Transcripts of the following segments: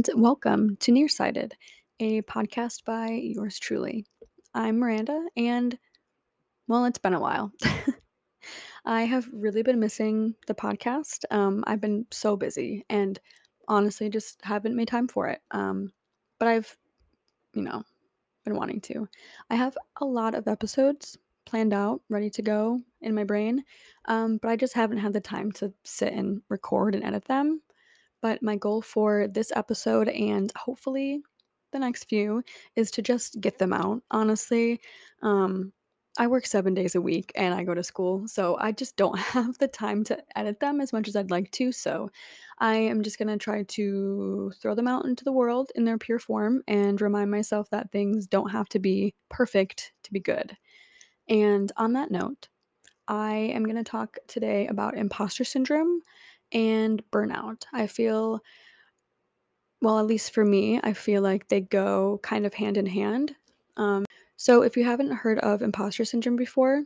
And welcome to Nearsighted, a podcast by yours truly. I'm Miranda, and well, it's been a while. I have really been missing the podcast. Um, I've been so busy and honestly just haven't made time for it. Um, but I've, you know, been wanting to. I have a lot of episodes planned out, ready to go in my brain, um, but I just haven't had the time to sit and record and edit them. But my goal for this episode and hopefully the next few is to just get them out, honestly. Um, I work seven days a week and I go to school, so I just don't have the time to edit them as much as I'd like to. So I am just to try to throw them out into the world in their pure form and remind myself that things don't have to be perfect to be good. And on that note, I am to talk today about imposter syndrome and burnout. I feel, well, at least for me, I feel like they go kind of hand in hand. Um, so, if you haven't heard of imposter syndrome before,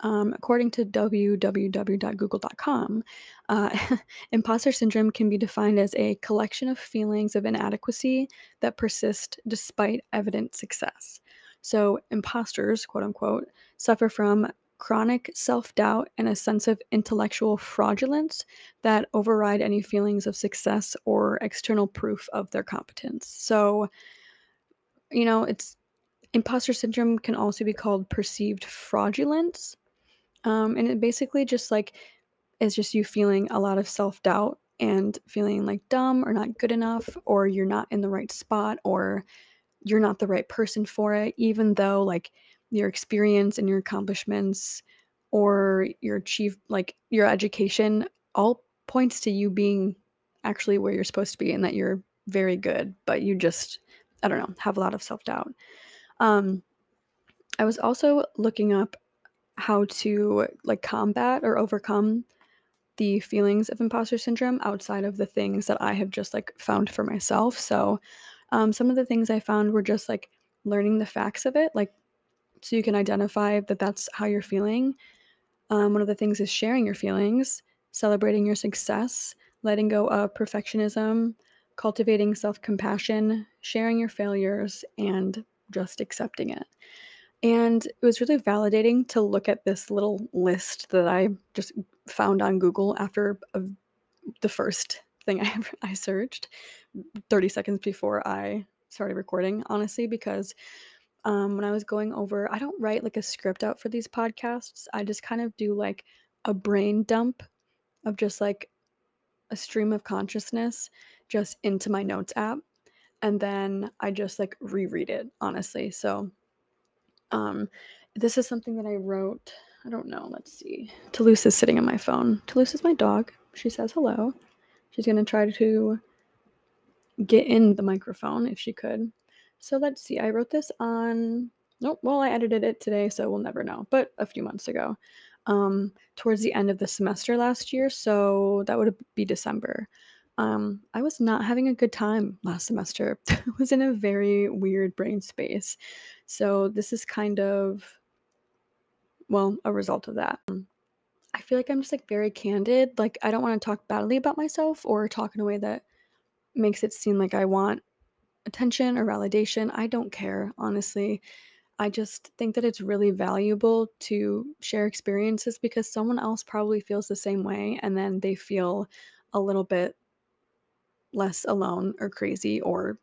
um, according to www.google.com, uh, imposter syndrome can be defined as a collection of feelings of inadequacy that persist despite evident success. So, imposters, quote unquote, suffer from chronic self doubt and a sense of intellectual fraudulence that override any feelings of success or external proof of their competence. So, you know, it's imposter syndrome can also be called perceived fraudulence. Um, and it basically just like is just you feeling a lot of self doubt and feeling like dumb or not good enough, or you're not in the right spot, or you're not the right person for it, even though like your experience and your accomplishments or your achieve like your education all points to you being actually where you're supposed to be and that you're very good but you just i don't know have a lot of self-doubt. Um i was also looking up how to like combat or overcome the feelings of imposter syndrome outside of the things that i have just like found for myself. So um, some of the things i found were just like learning the facts of it like so you can identify that that's how you're feeling. Um, one of the things is sharing your feelings, celebrating your success, letting go of perfectionism, cultivating self compassion, sharing your failures, and just accepting it. And it was really validating to look at this little list that I just found on Google after a, the first thing I, I searched 30 seconds before I started recording, honestly, because um, when I was going over, I don't write like a script out for these podcasts. I just kind of do like a brain dump of just like a stream of consciousness just into my notes app. And then I just like reread it, honestly. So, um, this is something that I wrote. I don't know. Let's see. Toulouse is sitting on my phone. Toulouse is my dog. She says hello. She's going to try to get in the microphone if she could. So let's see. I wrote this on. Nope. Well, I edited it today, so we'll never know. But a few months ago, um, towards the end of the semester last year, so that would be December. Um, I was not having a good time last semester. I was in a very weird brain space. So this is kind of, well, a result of that. I feel like I'm just like very candid. Like I don't want to talk badly about myself or talk in a way that makes it seem like I want attention or validation. I don't care, honestly. I just think that it's really valuable to share experiences because someone else probably feels the same way and then they feel a little bit less alone or crazy or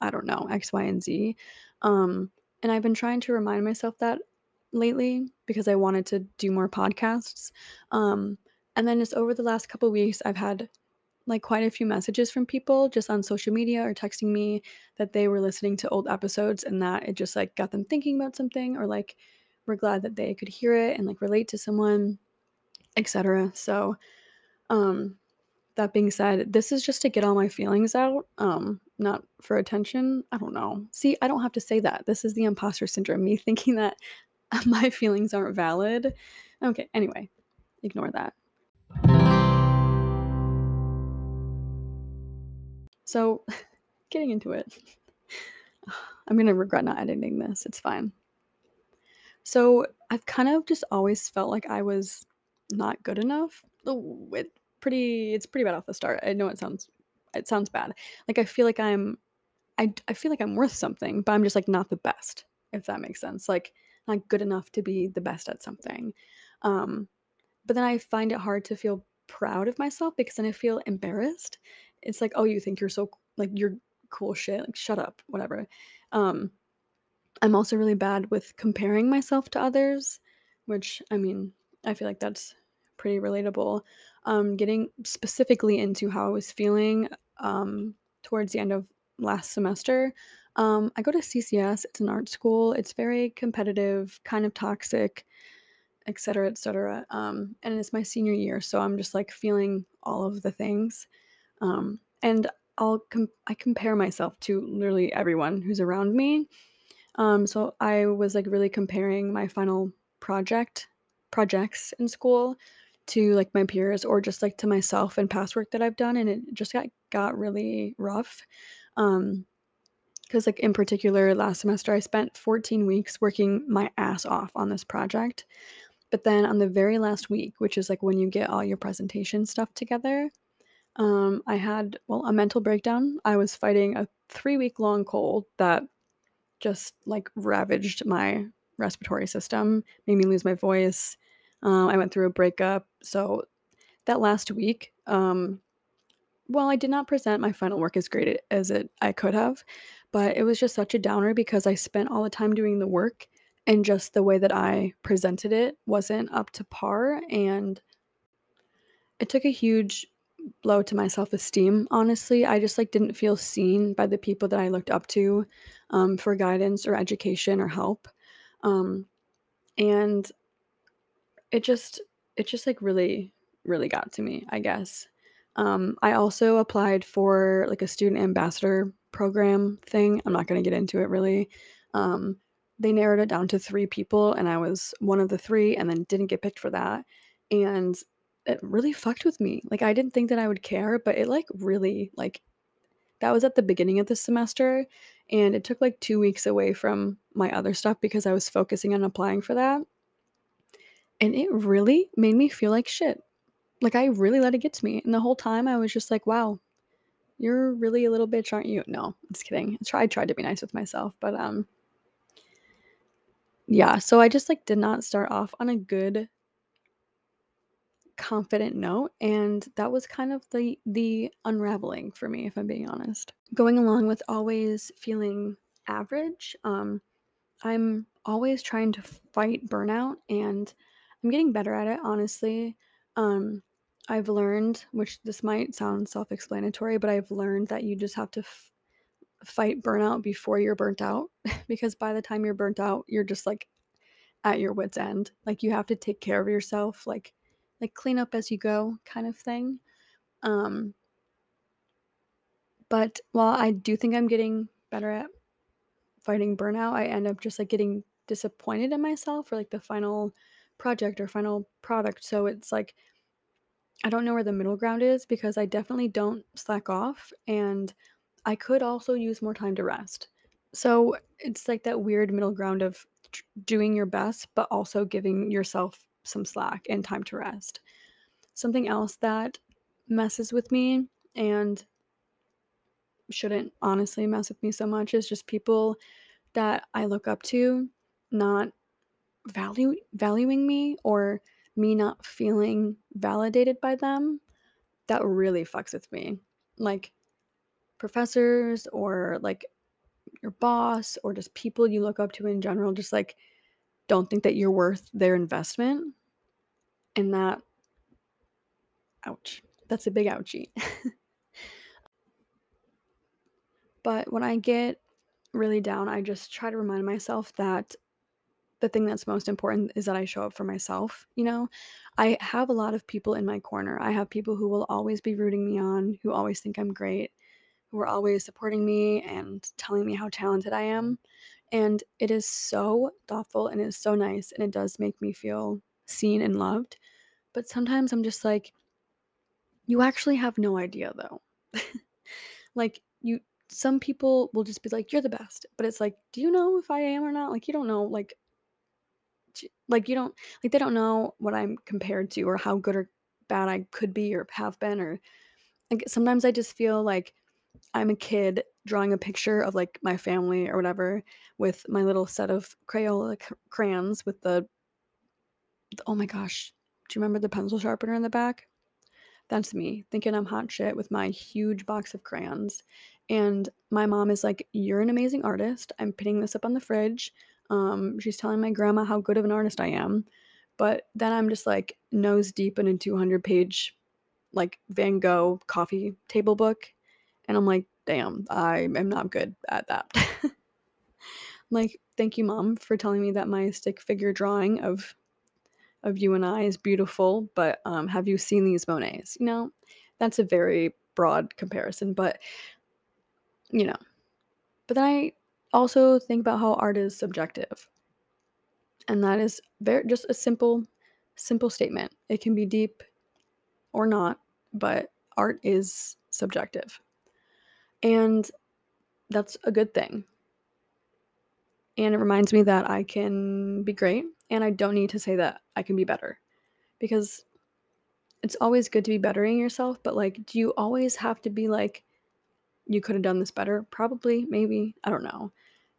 I don't know, X, Y, and Z. Um, and I've been trying to remind myself that lately because I wanted to do more podcasts. Um, and then just over the last couple weeks, I've had like quite a few messages from people just on social media or texting me that they were listening to old episodes and that it just like got them thinking about something or like we're glad that they could hear it and like relate to someone etc so um that being said this is just to get all my feelings out um not for attention. I don't know. See i don't have to say that. This is the imposter syndrome me thinking that my feelings aren't valid. Okay anyway ignore that So, getting into it, I'm going to regret not editing this. It's fine. So, I've kind of just always felt like I was not good enough. It pretty it's pretty bad off the start. I know it sounds it sounds bad. Like I feel like I'm I I feel like I'm worth something, but I'm just like not the best, if that makes sense. Like not good enough to be the best at something. Um, but then I find it hard to feel proud of myself because then I feel embarrassed. It's like, "Oh, you think you're so like you're cool shit. Like shut up, whatever." Um, I'm also really bad with comparing myself to others, which I mean, I feel like that's pretty relatable. Um, getting specifically into how I was feeling um, towards the end of last semester. Um, I go to CCS, it's an art school. It's very competitive, kind of toxic, et cetera, et cetera. Um, and it's my senior year, so I'm just like feeling all of the things. Um, and I'll com- I compare myself to literally everyone who's around me. Um, so I was like really comparing my final project projects in school to like my peers or just like to myself and past work that I've done and it just got got really rough. Um because like in particular last semester I spent 14 weeks working my ass off on this project. But then on the very last week, which is like when you get all your presentation stuff together, um, I had well a mental breakdown. I was fighting a three week long cold that just like ravaged my respiratory system, made me lose my voice. Um, I went through a breakup. So that last week, um, well, I did not present my final work as great as it I could have, but it was just such a downer because I spent all the time doing the work and just the way that I presented it wasn't up to par and it took a huge blow to my self-esteem honestly. I just like didn't feel seen by the people that i looked up to um, for guidance or education or help. Um, and it just it just like really really got to me i guess. Um, i also applied for like a student ambassador program thing. I'm not going to get into it really. Um, they narrowed it down to three people and i was one of the three and then didn't get picked for that. And it really fucked with me. Like I didn't think that I would care, but it like really like that was at the beginning of the semester and it took like 2 weeks away from my other stuff because I was focusing on applying for that. And it really made me feel like shit. Like I really let it get to me. And the whole time I was just like, "Wow, you're really a little bitch, aren't you?" No, just kidding. I tried, tried to be nice with myself, but um yeah, so I just like did not start off on a good confident note and that was kind of the the unraveling for me if i'm being honest. Going along with always feeling average um i'm always trying to fight burnout and i'm getting better at it honestly. Um i've learned which this might sound self-explanatory but i've learned that you just have to f- fight burnout before you're burnt out because by the time you're burnt out you're just like at your wits end. Like you have to take care of yourself like like clean up as you go kind of thing. Um, but while I do think I'm getting better at fighting burnout, I end up just like getting disappointed in myself for like the final project or final product. So it's like I don't know where the middle ground is because I definitely don't slack off and I could also use more time to rest. So it's like that weird middle ground of doing your best but also giving yourself some slack and time to rest. Something else that messes with me and shouldn't honestly mess with me so much is just people that I look up to not value valuing me or me not feeling validated by them. That really fucks with me. Like professors or like your boss or just people you look up to in general just like don't think that you're worth their investment and that, ouch, that's a big ouchie. but when I get really down, I just try to remind myself that the thing that's most important is that I show up for myself. You know, I have a lot of people in my corner. I have people who will always be rooting me on, who always think I'm great, who are always supporting me and telling me how talented I am. And it is so thoughtful and it is so nice. And it does make me feel seen and loved. But sometimes I'm just like, you actually have no idea though. like, you, some people will just be like, you're the best. But it's like, do you know if I am or not? Like, you don't know, like, like, you don't, like, they don't know what I'm compared to or how good or bad I could be or have been or, Like, sometimes I just feel like I'm a kid drawing a picture of, like, my family or whatever with my little set of Crayola crayons with the th oh my gosh, do you remember the pencil sharpener in the back? That's me, thinking I'm hot shit with my huge box of crayons, and my mom is like, "You're an amazing artist, I'm putting this up on the fridge." Um, she's telling my grandma how good of an artist I am, but then I'm just, like, nose deep in a 200 page, like, Van Gogh coffee table book, and I'm like, "Damn, I am not good at that." Like, "Thank you, mom, for telling me that my stick figure drawing of of you and I is beautiful, but, um, have you seen these Monets?" You know? That's a very broad comparison, but you know. But then I also think about how art is subjective. And that is very just a simple simple statement. It can be deep or not, but art is subjective. And that's a good thing. And it reminds me that I can be great, and I don't need to say that I can be better. Because it's always good to be bettering yourself, but, like, do you always have to be like, "You coulda done this better?" Probably, maybe, I don't know.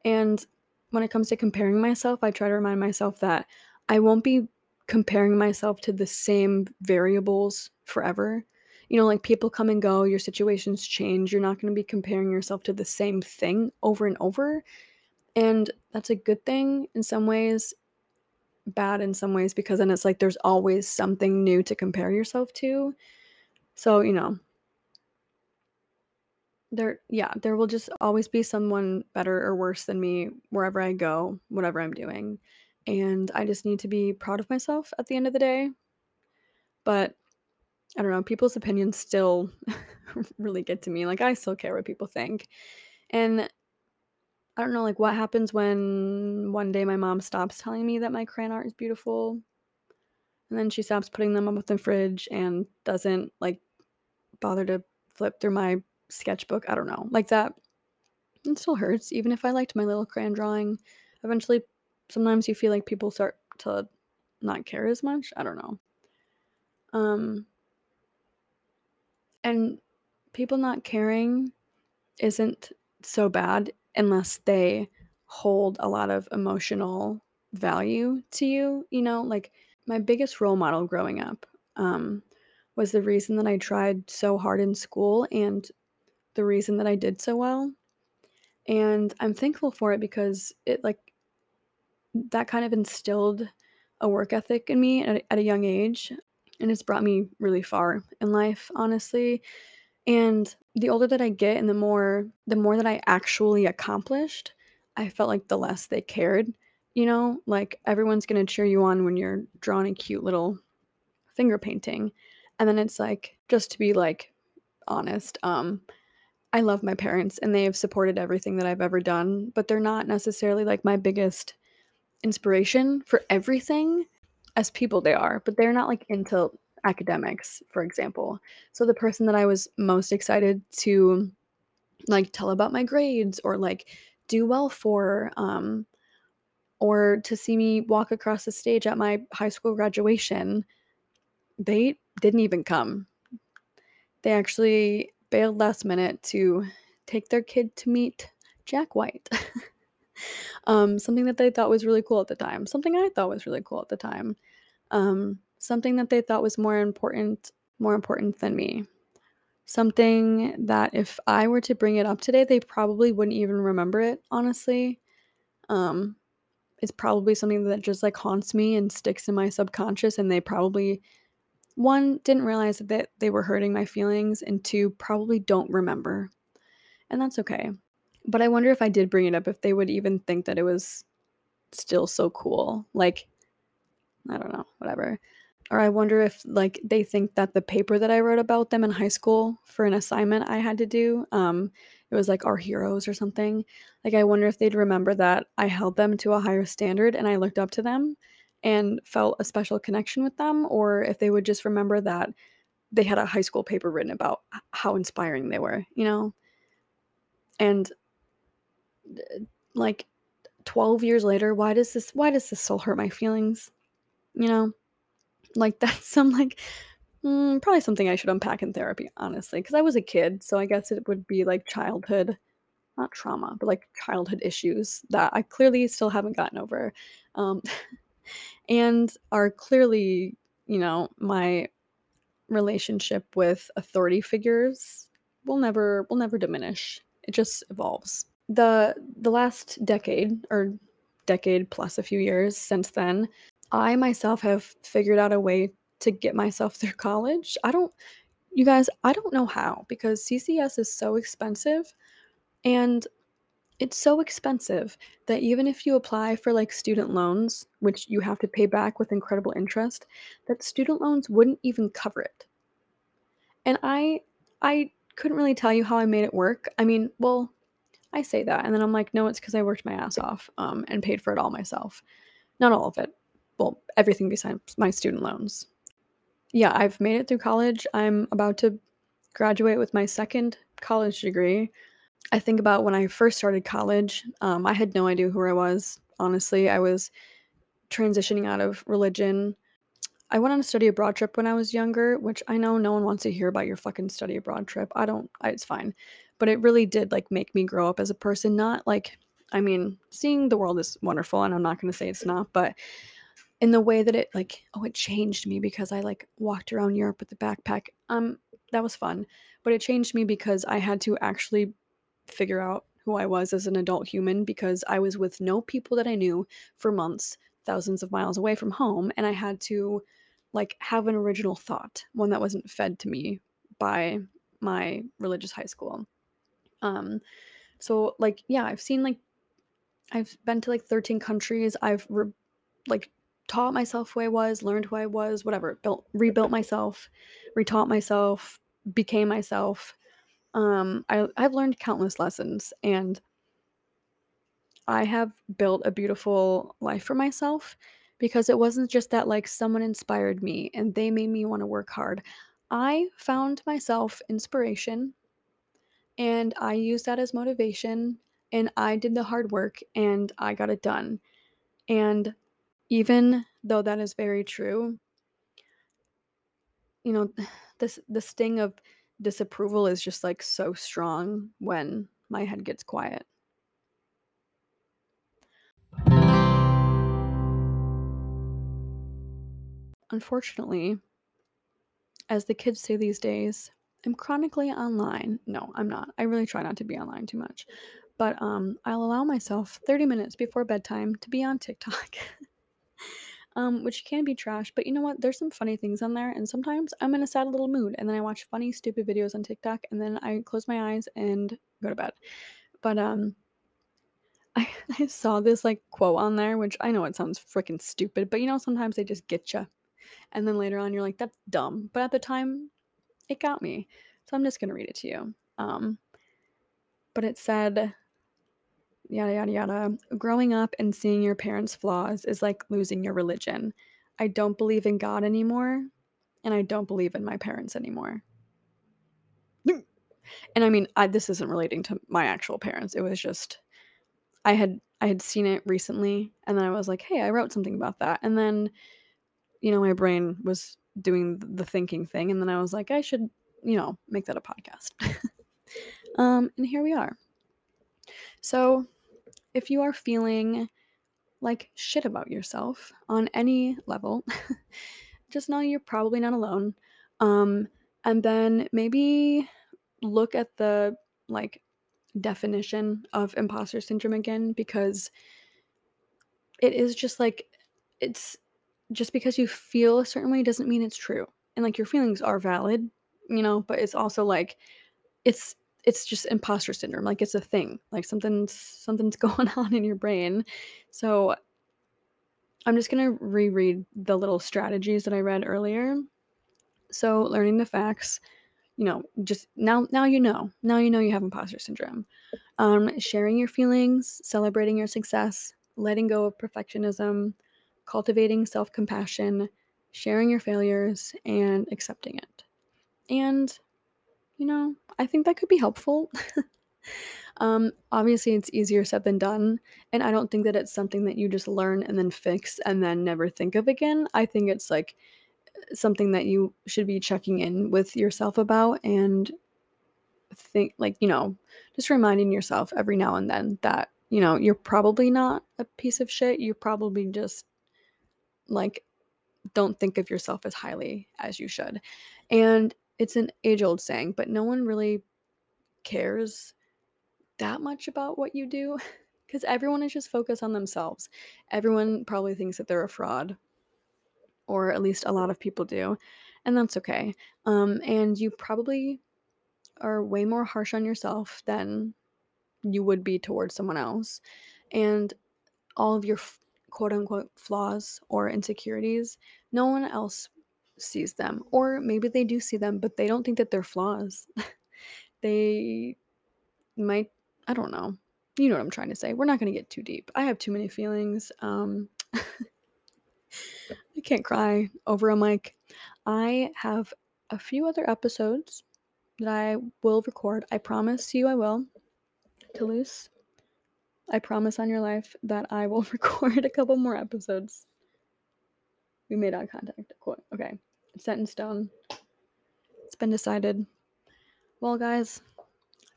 And when it comes to comparing myself, I try to remind myself that I won't be comparing myself to the same variables forever. You know, like, people come and go, your situations change, you're not gonna be comparing yourself to the same thing over and over, and that's a good thing in some ways, bad in some ways, because then it's like there's always something new to compare yourself to. So, you know there yeah, there will just always be someone better or worse than me wherever I go, whatever I'm doing, and I just need to be proud of myself at the end of the day. But, I don't know, people's opinions still really get to me, like, I still care what people think. And I don't know, like, what happens when one day my mom stops telling me that my crayon art is beautiful, and then she stops putting them up in the fridge and doesn't, like, bother to flip through my sketchbook, I don't know, like, that it still hurts, even if I liked my little crayon drawing. Eventually, sometimes you feel like people start to not care as much? I don't know. Um and people not caring isn't so bad unless they hold a lot of emotional value to you, you know? Like, my biggest role model growing up, um, was the reason that I tried so hard in school and the reason that I did so well, and I'm thankful for it because it, like that kind of instilled a work ethic in me at at a young age, and it's brought me really far in life, honestly. And the older that I get and the more the more that I actually accomplished, I felt like the less they cared, you know? Like, everyone's gonna cheer you on when you're drawing a cute little finger painting, and then it's like just to be, like, honest, um, I love my parents, and they have supported everything that I've ever done, but they're not necessarily, like, my biggest inspiration for everything. As people, they are, but they're not, like, into academics, for example. So the person that I was most excited to, like, tell about my grades or, like, do well for, um, or to see me walk across the stage at my high school graduation, they didn't even come. They actually bailed last minute to take their kid to meet Jack White. Um, something that they thought was really cool at the time, something I thought was really cool at the time, um, something that they thought was more important more important than me. Something that if I were to bring it up today, they probably wouldn't even remember it, honestly. Um, it's probably something that just, like, haunts me and sticks in my subconscious, and they probably, 1, didn't realize that they were hurting my feelings, and 2, probably don't remember. And that's okay. But I wonder if I did bring it up, if they would even think that it was still so cool, like I don't know, whatever. Or I wonder if, like, they think that the paper that I wrote about them in high school for an assignment I had to do, um, it was, like, Our Heroes or something. Like, I wonder if they'd remember that I held them to a higher standard and I looked up to them and felt a special connection with them, or if they would just remember that they had a high school paper written about how inspiring they were, you know? And like, 12 years later, why does this why does this still hurt my feelings? You know? Like, that's some, like, Mm, probably something I should unpack in therapy, honestly, because I was a kid, so I guess it would be like childhood, not trauma, but like childhood issues that I clearly still haven't gotten over, um, and are clearly, you know, my relationship with authority figures will never will never diminish. It just evolves. The the last decade or decade plus a few years since then, I myself have figured out a way to get myself through college. I don't you guys, I don't know how because CCS is so expensive and it's so expensive that even if you apply for like student loans, which you have to pay back with incredible interest, that student loans wouldn't even cover it. And I I couldn't really tell you how I made it work. I mean, well, I say that and then I'm like, no, it's because I worked my ass off um, and paid for it all myself. Not all of it. Well, everything besides my student loans. Yeah, I've made it through college. I'm about to graduate with my second college degree. I think about when I first started college, um, I had no idea who I was. Honestly, I was transitioning out of religion. I went on a study abroad trip when I was younger, which I know no one wants to hear about your fucking study abroad trip. I don't, I, it's fine. But it really did like make me grow up as a person. Not like, I mean, seeing the world is wonderful, and I'm not going to say it's not, but in the way that it like, oh, it changed me because I like walked around Europe with a backpack. Um, that was fun, but it changed me because I had to actually figure out who I was as an adult human because I was with no people that I knew for months, thousands of miles away from home, and I had to like have an original thought, one that wasn't fed to me by my religious high school. Um so like yeah, I've seen like I've been to like 13 countries. I've re- like taught myself who I was, learned who I was, whatever, built rebuilt myself, retaught myself, became myself. Um I I've learned countless lessons and I have built a beautiful life for myself because it wasn't just that like someone inspired me and they made me want to work hard. I found myself inspiration and I used that as motivation and I did the hard work and I got it done. And even though that is very true, you know, this the sting of disapproval is just like so strong when my head gets quiet. Unfortunately, as the kids say these days, I'm chronically online. No, I'm not. I really try not to be online too much. But um I'll allow myself 30 minutes before bedtime to be on TikTok. um which can be trash, but you know what? There's some funny things on there and sometimes I'm in a sad little mood and then I watch funny stupid videos on TikTok and then I close my eyes and go to bed. But um I, I saw this like quote on there, which I know it sounds freaking stupid, but you know, sometimes they just get you. And then later on, you're like, that's dumb. But at the time, it got me. So I'm just to read it to you. Um, but it said, yada, yada, yada. Growing up and seeing your parents' flaws is like losing your religion. I don't believe in God anymore, and I don't believe in my parents anymore. And I mean, I, this isn't relating to my actual parents. It was just I had I had seen it recently, and then I was like, hey, I wrote something about that, and then you know, my brain was doing the thinking thing, and then I was like, I should, you know, make that a podcast. um, and here we are. So, if you are feeling like shit about yourself on any level, just know you're probably not alone. Um, and then maybe look at the like definition of imposter syndrome again because it is just like it's just because you feel a certain way doesn't mean it's true. And like your feelings are valid, you know, but it's also like it's it's just imposter syndrome. Like it's a thing. Like something's something's going on in your brain. So I'm just going to reread the little strategies that I read earlier. So learning the facts, you know, just now now you know. Now you know you have imposter syndrome. Um sharing your feelings, celebrating your success, letting go of perfectionism, cultivating self compassion, sharing your failures, and accepting it. And, you know, I think that could be helpful. um, obviously, it's easier said than done. And I don't think that it's something that you just learn and then fix and then never think of again. I think it's like something that you should be checking in with yourself about and think like, you know, just reminding yourself every now and then that, you know, you're probably not a piece of shit. You probably just like don't think of yourself as highly as you should. And it's an age old saying, but no one really cares that much about what you do because everyone is just focused on themselves. Everyone probably thinks that they're a fraud, or at least a lot of people do, and that's okay. Um, and you probably are way more harsh on yourself than you would be towards someone else. And all of your quote unquote flaws or insecurities, no one else sees them. Or maybe they do see them, but they don't think that they're flaws. they might, I don't know. You know what I'm trying to say. We're not going to get too deep. I have too many feelings. Um, I can't cry over a mic. I have a few other episodes that I will record. I promise you I will. Toulouse, I promise on your life that I will record a couple more episodes. We made eye contact. Cool. Okay. Set in stone. It's been decided. Well, guys,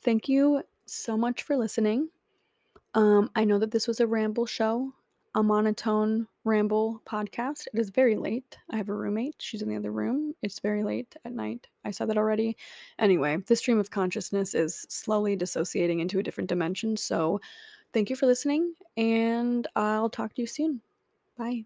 thank you so much for listening. Um, I know that this was a ramble show, a monotone ramble podcast. It is very late. I have a roommate. She's in the other room. It's very late at night. I said that already. Anyway, the stream of consciousness is slowly dissociating into a different dimension. So, thank you for listening, and I'll talk to you soon. Bye.